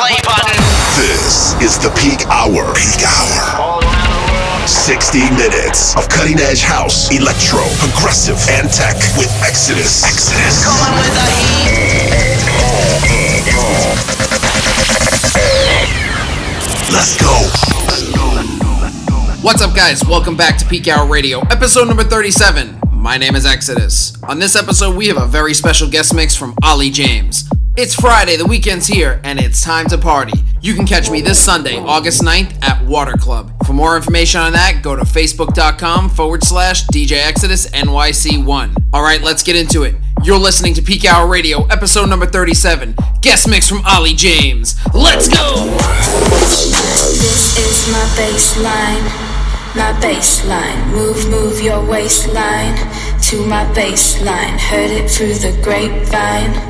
play button. This is the peak hour. Peak hour. 60 minutes of cutting edge house, electro, progressive, and tech with Exodus. Exodus. Coming with the heat. Let's go. What's up, guys? Welcome back to Peak Hour Radio, episode number 37. My name is Exodus. On this episode, we have a very special guest mix from Olly James. It's Friday, the weekend's here, and it's time to party. You can catch me this Sunday, August 9th at Water Club. For more information on that, go to facebook.com forward slash DJ Exodus NYC1. Alright, let's get into it. You're listening to Peak Hour Radio, episode number 37. Guest mix from Olly James. Let's go! This is my baseline, my baseline. Move, move your waistline to my baseline. Heard it through the grapevine.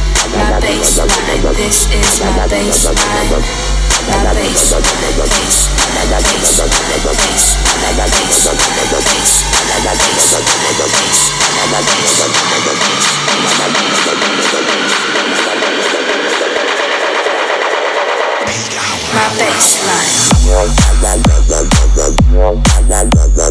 My baseline, this is my baseline. My baseline, bass, my baseline, bass, my baseline, bass, my This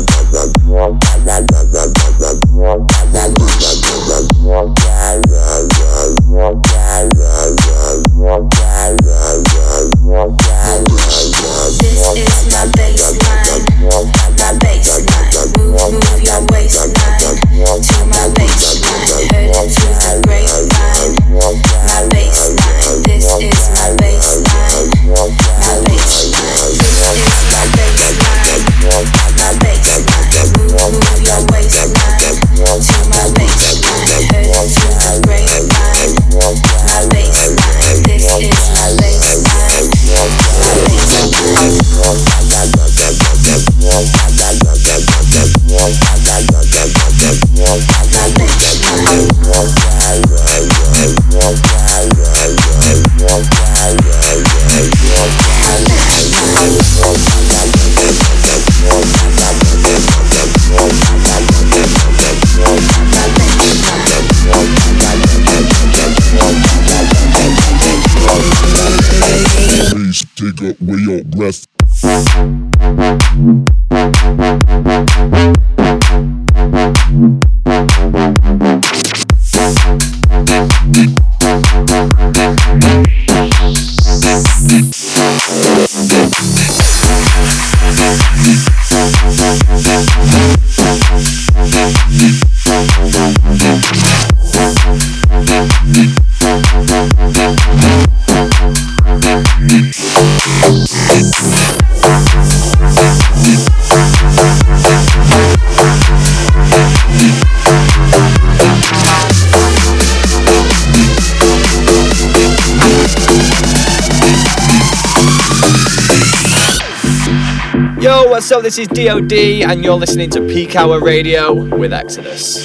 what's up? This is DOD, and you're listening to Peak Hour Radio with Exodus.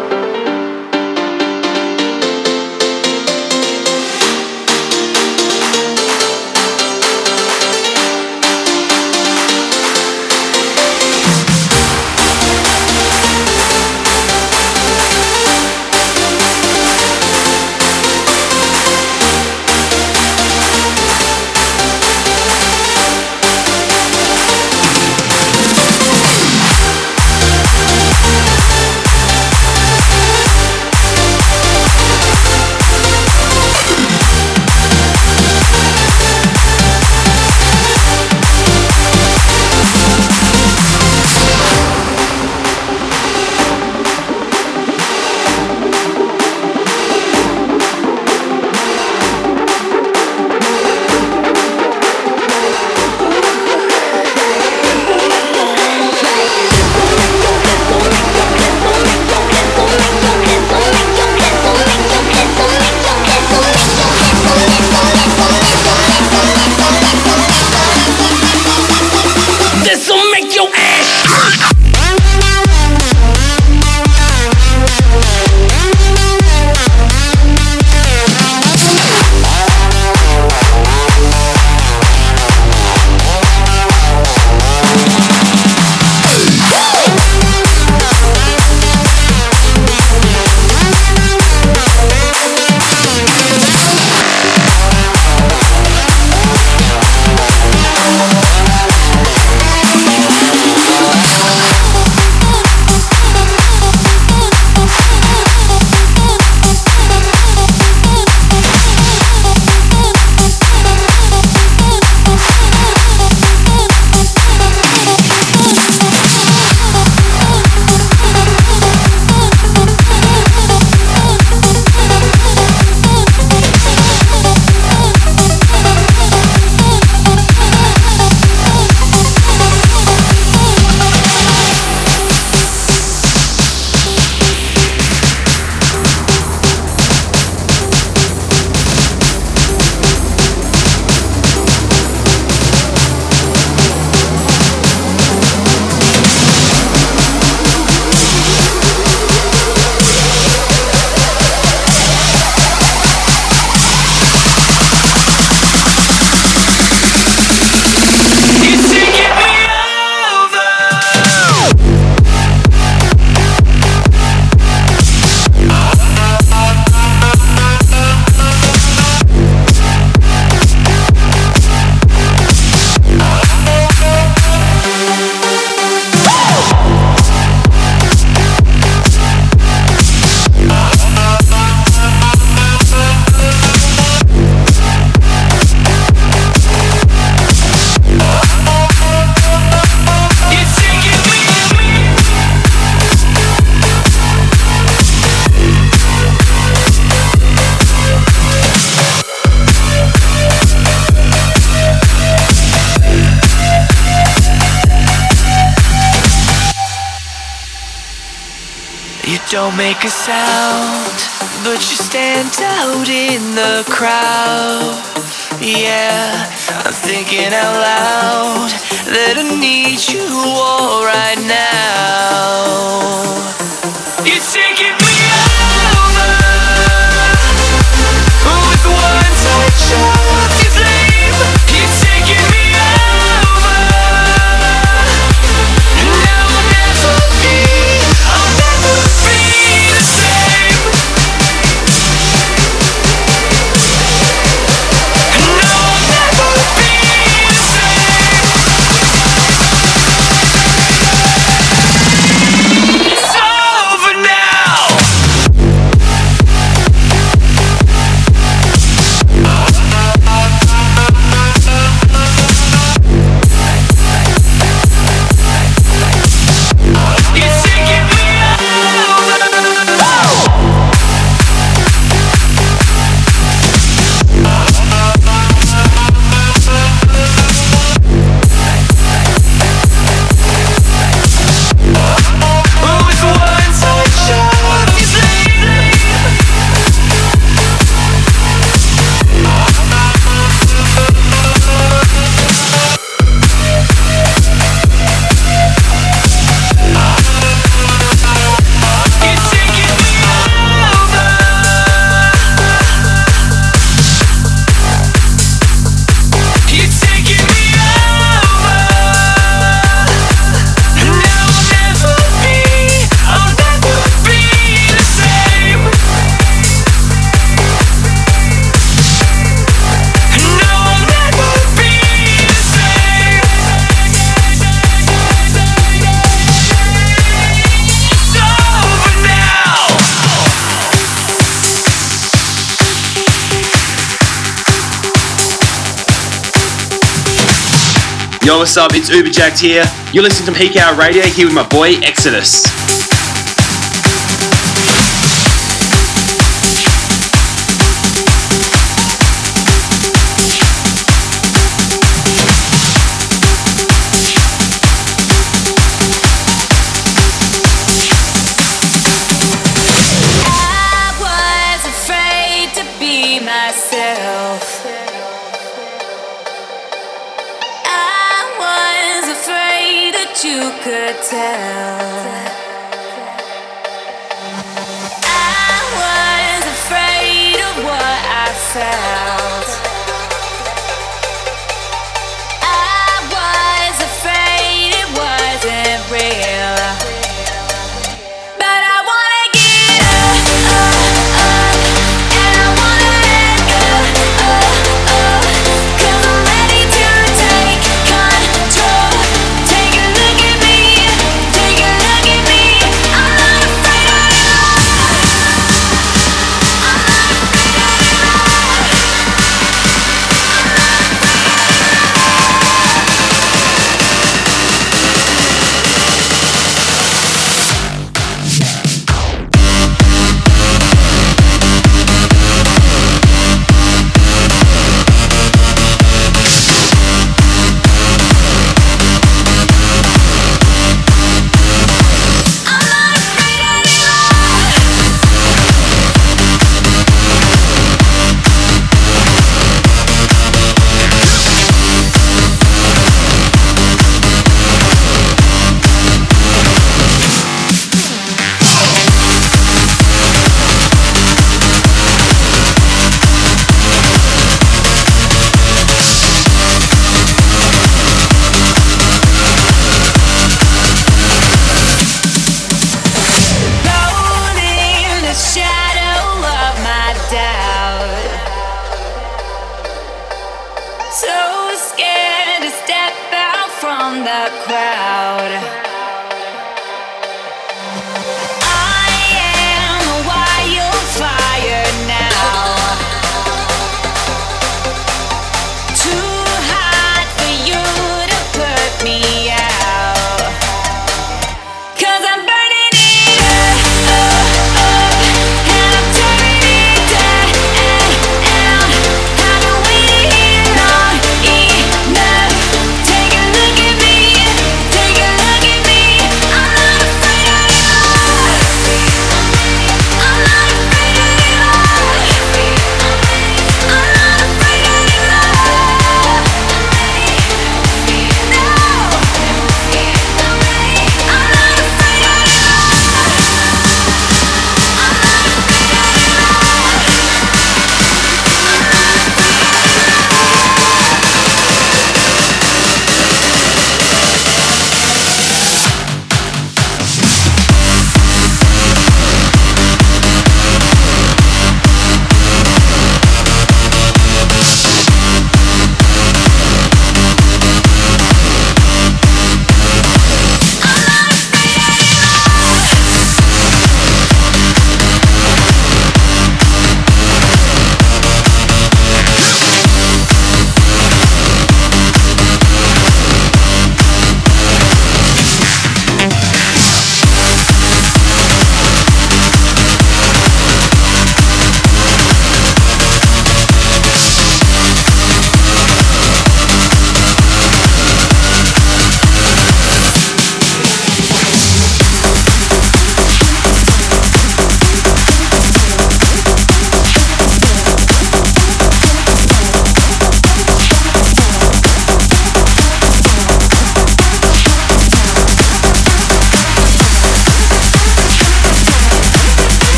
This'll make your don't make a sound, but you stand out in the crowd. Yeah, I'm thinking out loud that I need you all right now. You're taking me over Yo, what's up? It's UberJakd here. You're listening to Peak Hour Radio here with my boy Exodus.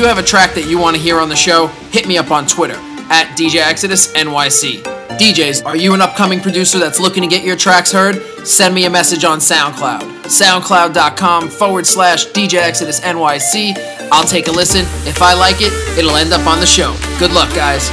You have a track that you want to hear on the show? Hit me up on Twitter at DJ Exodus NYC. DJs, are you an upcoming producer that's looking to get your tracks heard? Send me a message on SoundCloud. SoundCloud.com forward slash DJ Exodus NYC. I'll take a listen. If I like it, it'll end up on the show. Good luck, guys.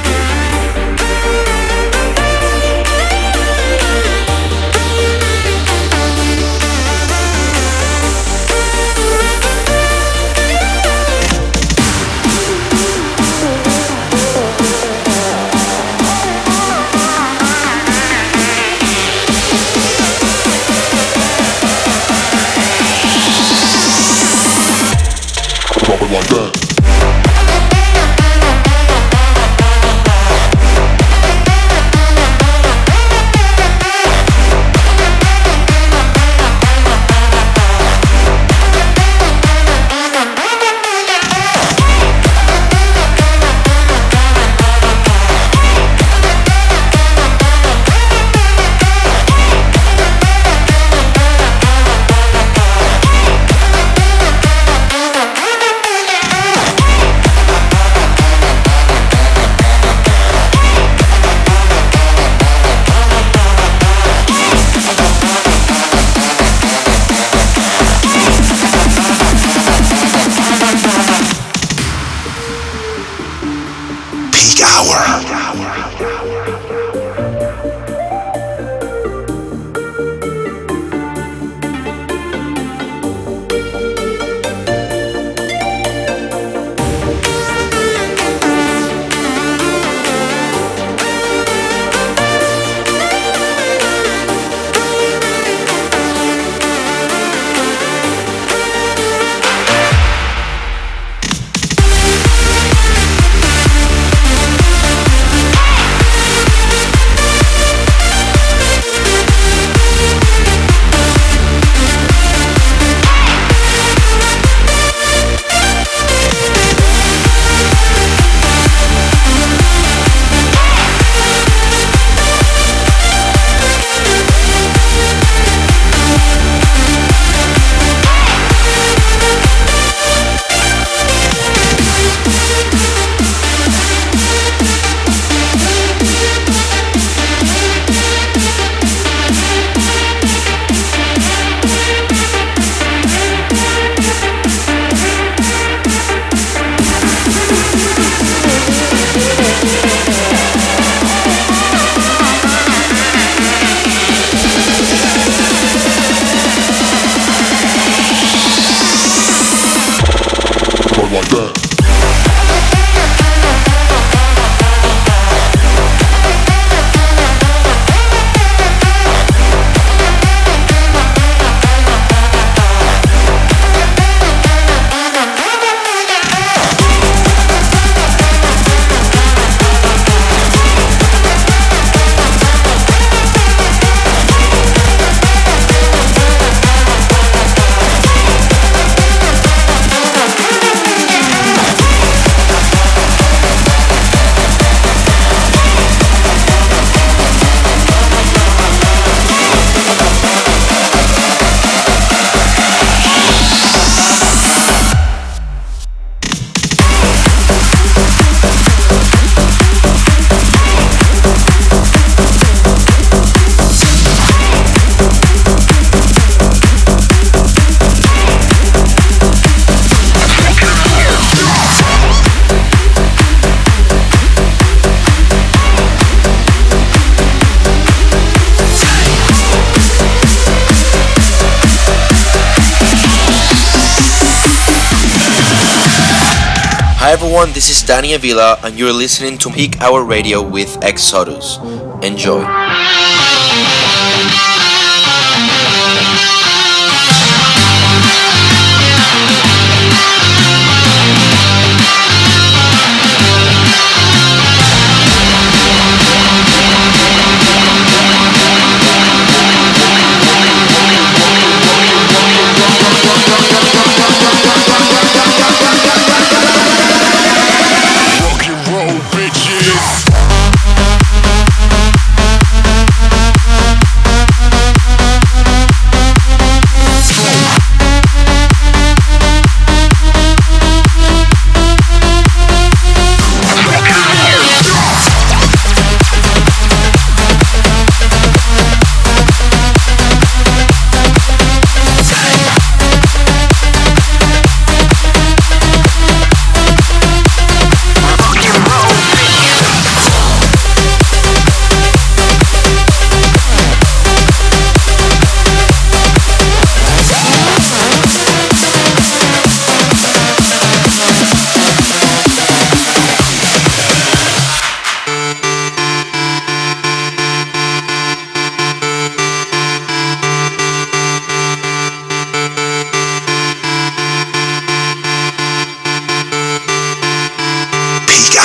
Everyone, this is Danny Avila, and you're listening to Peak Hour Radio with Exodus. Enjoy.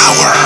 Peak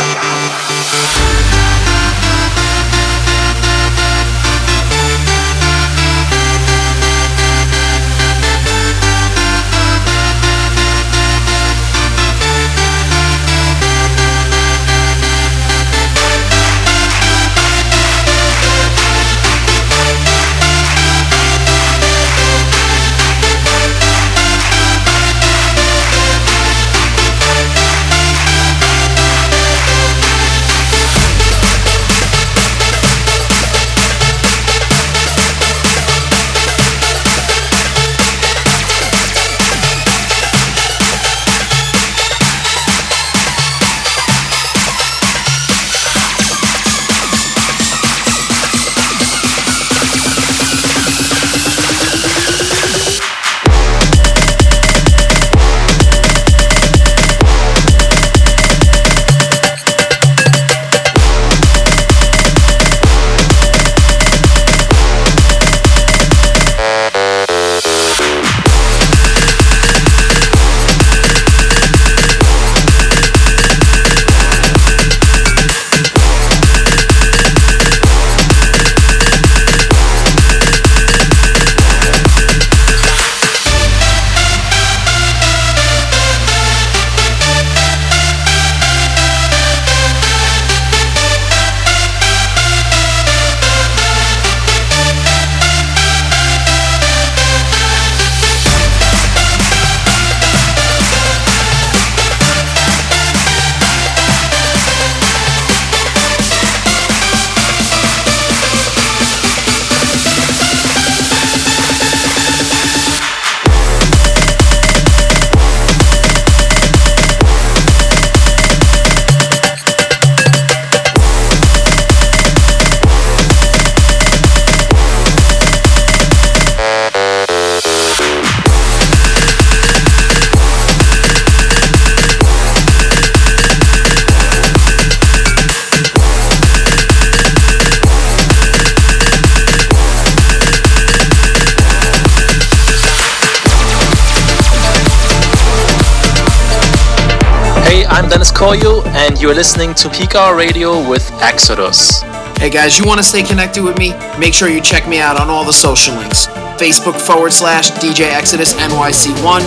Koyu, and you're listening to Hour Radio with Exodus. Hey guys, you want to stay connected with me? Make sure you check me out on all the social links. Facebook forward slash DJ Exodus NYC1,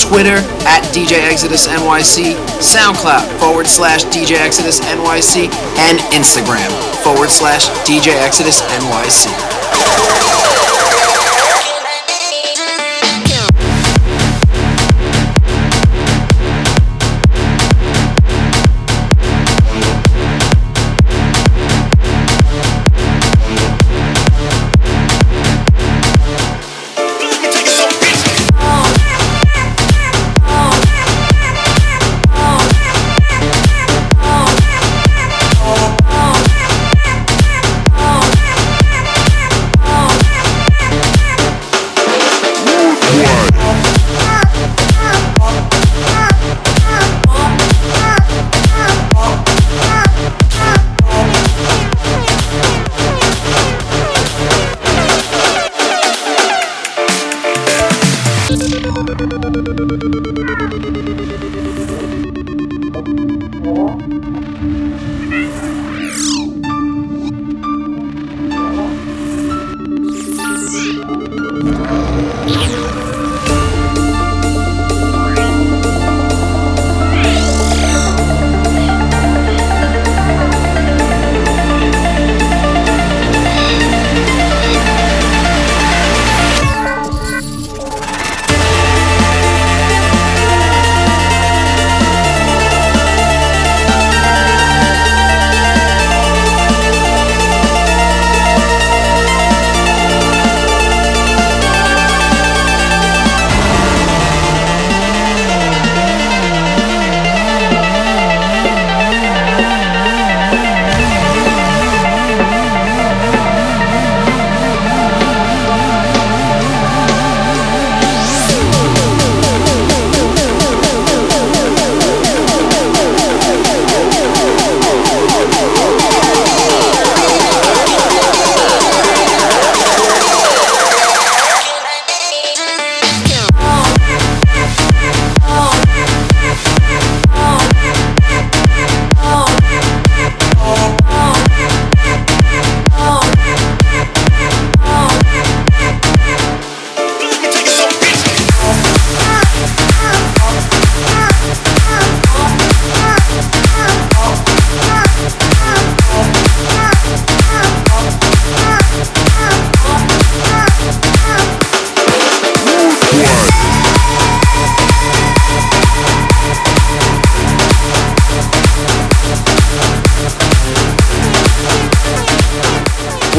Twitter at DJ Exodus NYC, SoundCloud forward slash DJ Exodus NYC, and Instagram forward slash DJ Exodus NYC.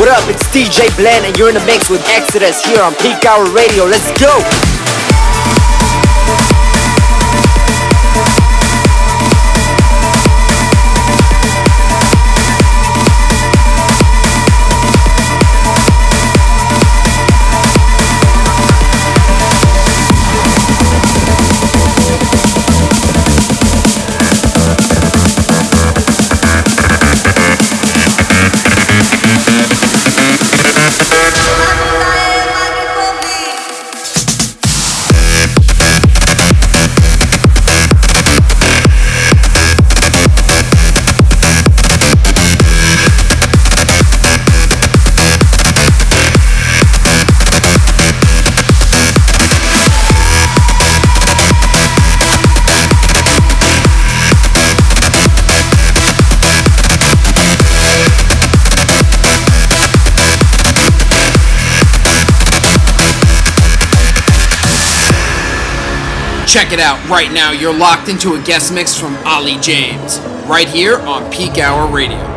What up? It's DJ Blend, and you're in the mix with Exodus here on Peak Hour Radio. Let's go! Check it out right now. You're locked into a guest mix from Olly James, right here on Peak Hour Radio.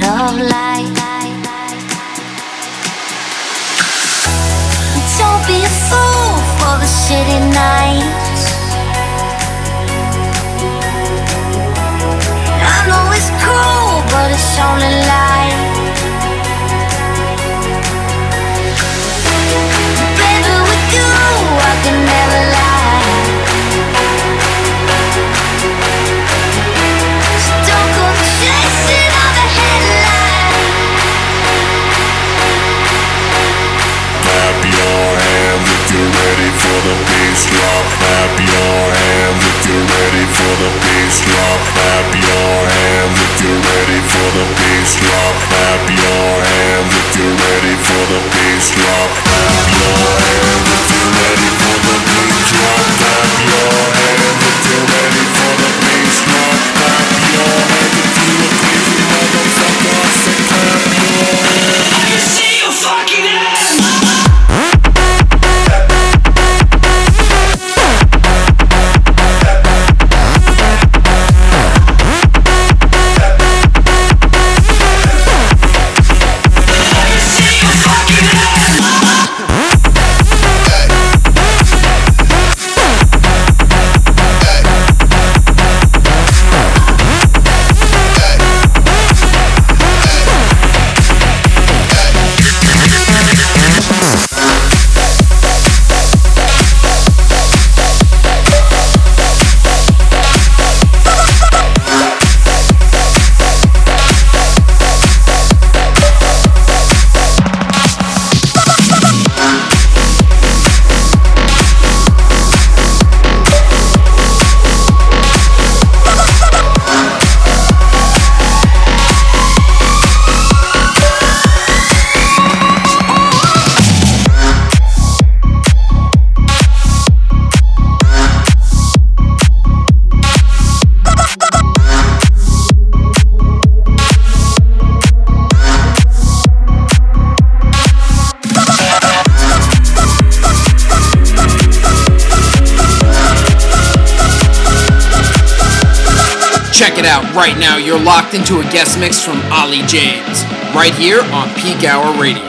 Life. Don't be a fool for the shitty nights. I know it's cruel, but it's only life. For the bass drop. Clap your hands if you're ready for the bass drop. Clap your hands if you're ready for the bass drop. Clap your hands if you're ready for the bass drop. Clap your hands if you're ready for the bass drop. Clap your hands if you're ready for the bass drop. Clap your hands if you're a crazy motherfucker. I clap your hands. Right now. You're locked into a guest mix from Olly James, right here on Peak Hour Radio.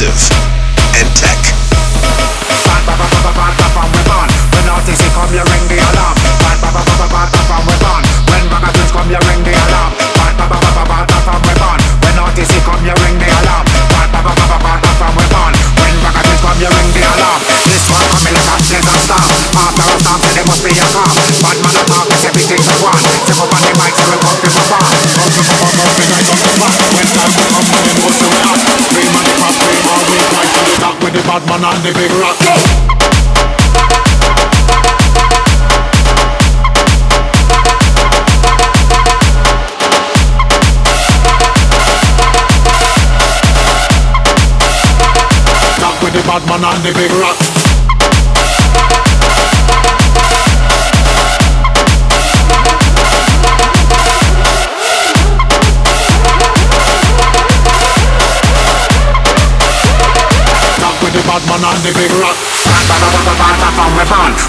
massive. Man and the big rock. Go! Rock with the bad man and the big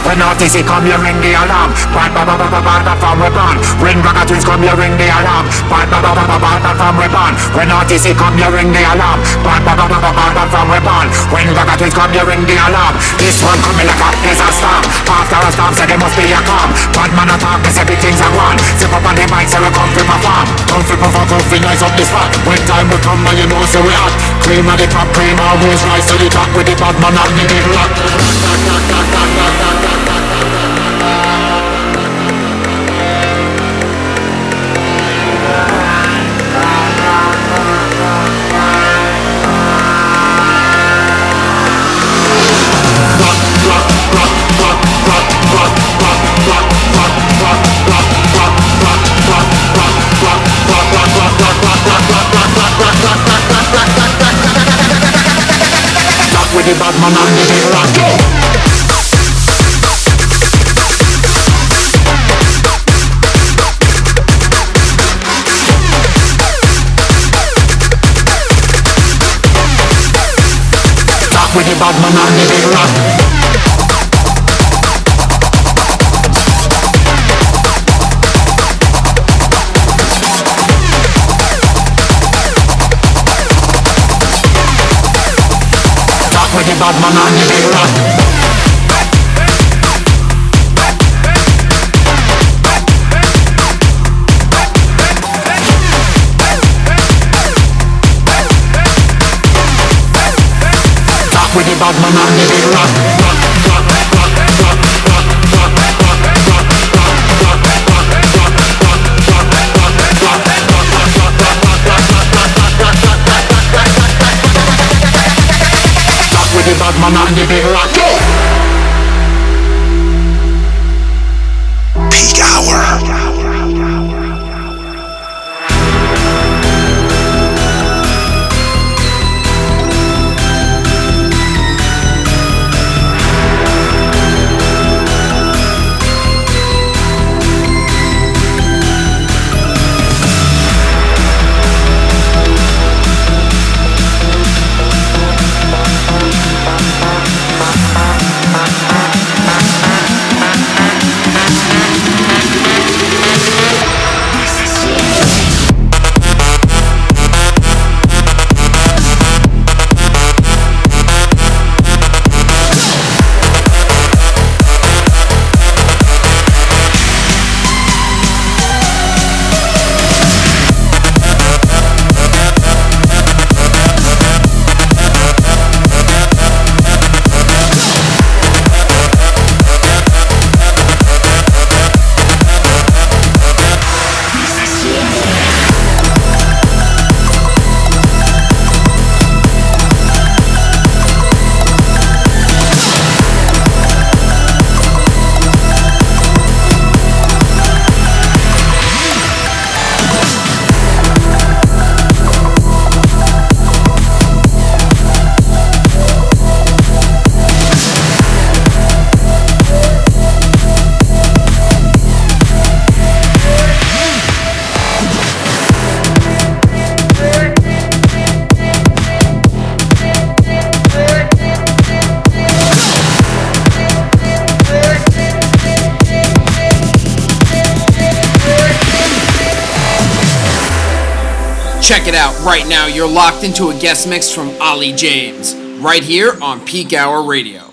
When artists come, you ring the alarm. Bad, bad, bad, bad, bad, bad, from weapon. When ragamuffins come, you ring the alarm. Bad, bad, bad, bad, bad, bad, from weapon. When artists come, you ring the alarm. Bad, bad, bad, bad, bad, bad, from weapon. When ragamuffins come, you ring the alarm. This one coming like a disaster. After a storm, say there must be a calm. Bad man attack, cause everything's a one. Step up on the mic, say we come to perform. Come to perform, come to nice up the spot. When time will come, and you know, so we hot. Cream of the crop, cream always rise to the top with the bad man and the big rock. Man and the the bad man and the bad man and the big. Rock with the bad man and on the big locked into a guest mix from Olly James, right here on Peak Hour Radio.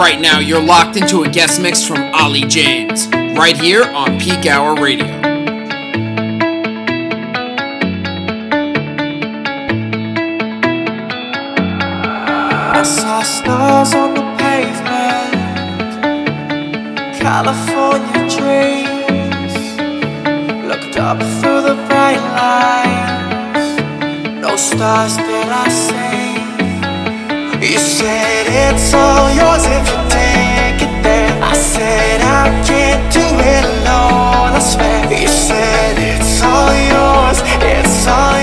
Right now. You're locked into a guest mix from Olly James, right here on Peak Hour Radio. I saw stars on the pavement, California dreams. Looked up through the bright lights, no stars did I see. You said it's all yours if you take it there. I said I can't do it alone. I swear. You said it's all yours, it's all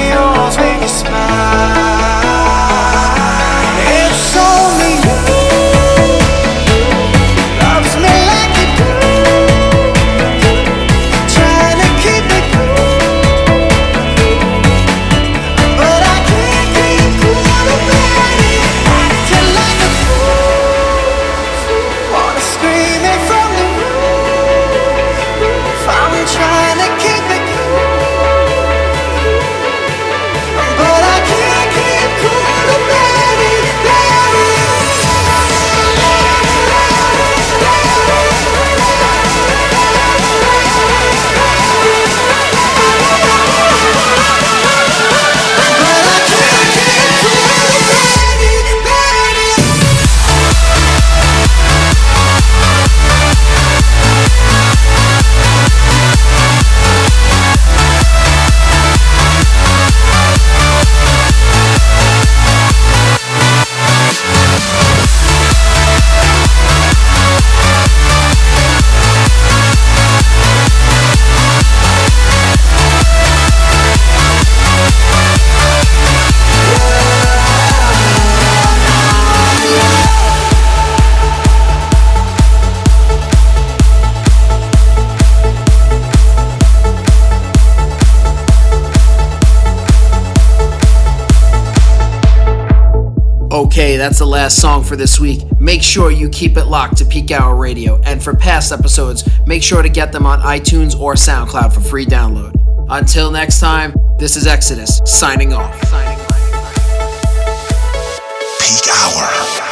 Okay, that's the last song for this week. Make sure you keep it locked to Peak Hour Radio, and for past episodes, make sure to get them on iTunes or SoundCloud for free download. Until next time, this is Exodus signing off. Peak Hour.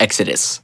Exodus.